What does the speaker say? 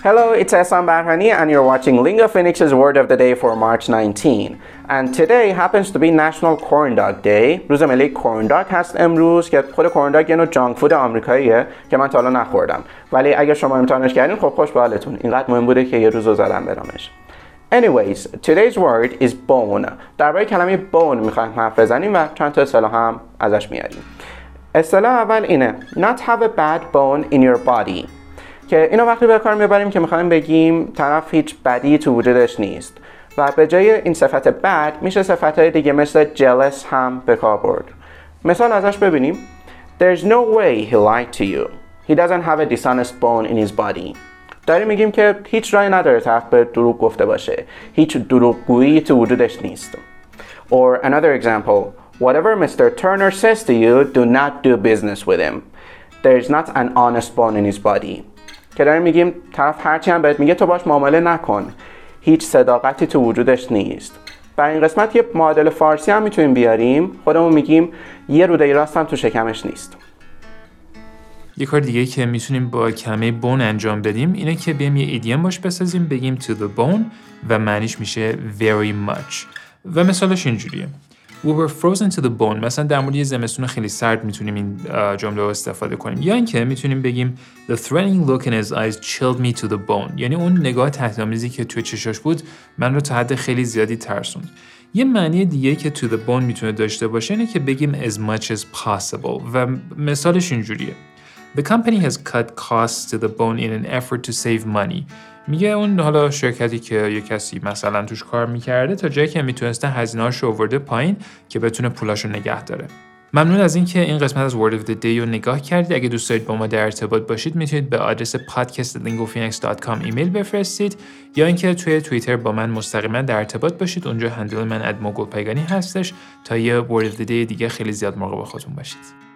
Hello, it's Esan Barhani and you're watching Lingo Phoenix's Word of the Day for March 19. And today happens to be National Corn Dog Day. روز ملی corn dog هست امروز که خود corn dog یه نوع جانک فود آمریکاییه که من تا حالا نخوردم. ولی اگه شما امتحانش کردین خب خوش به حالتون. اینقدر مهم بوده که یه روز رو زدم برامش. Anyways, today's word is bone. درباره کلمه bone میخوایم حرف بزنیم و چند تا اصطلاح هم ازش میاریم. اصطلاح اول اینه not have a bad bone in your body که اینو وقتی به کار می‌بریم که می‌خوایم بگیم طرف هیچ بدی تو وجودش نیست. و به جای این صفت بد میشه صفت های دیگه مثل jealous هم به کار برد. مثال ازش ببینیم. There's no way he lied to you. He doesn't have a dishonest bone in his body. داریم میگیم که هیچ رای نداره طرف به دروغ گفته باشه. هیچ دروغگویی تو وجودش نیست. Or another example. Whatever Mr. Turner says to you, do not do business with him. There is not an honest bone in his body. که داریم میگیم طرف هرچی هم بهت میگه تو باش معامله نکن. هیچ صداقتی تو وجودش نیست. برای این قسمت یه معادل فارسی هم می‌تونیم بیاریم. خودمون میگیم یه روده راست هم تو شکمش نیست. یه کار دیگه که می‌تونیم با کلمه بون انجام بدیم اینه که بیایم یه ایدیم باش بسازیم بگیم to the bone و معنیش میشه very much. و مثالش اینجوریه. We were frozen to the bone. مثلا در مورد یه زمستون خیلی سرد می‌تونیم این جمله رو استفاده کنیم. یا اینکه می‌تونیم بگیم The threatening look in his eyes chilled me to the bone. یعنی اون نگاه تهدیدآمیزی که توی چشاش بود من رو تا حد خیلی زیادی ترسوند. یه معنی دیگه که to the bone می‌تونه داشته باشه اینه که بگیم as much as possible. و مثالش اینجوریه. The company has cut costs to the bone in an effort to save money. میگه اون حالا شرکتی که یه کسی مثلا توش کار می‌کرده تا جایی که می‌تونسته هزینه‌هاش رو آورده پایین که بتونه پولاشو نگه داره. ممنون از اینکه این قسمت از Word of the Day رو نگاه کردید. اگه دوست دارید با ما در ارتباط باشید می‌تونید به آدرس podcast.lingophoenix.com ایمیل بفرستید یا اینکه توی توییتر با من مستقیما در ارتباط باشید. اونجا هندل من ادموگل پیگانی هستش تا یه Word of the Day دیگه خیلی زیاد مراقب خودتون باشید.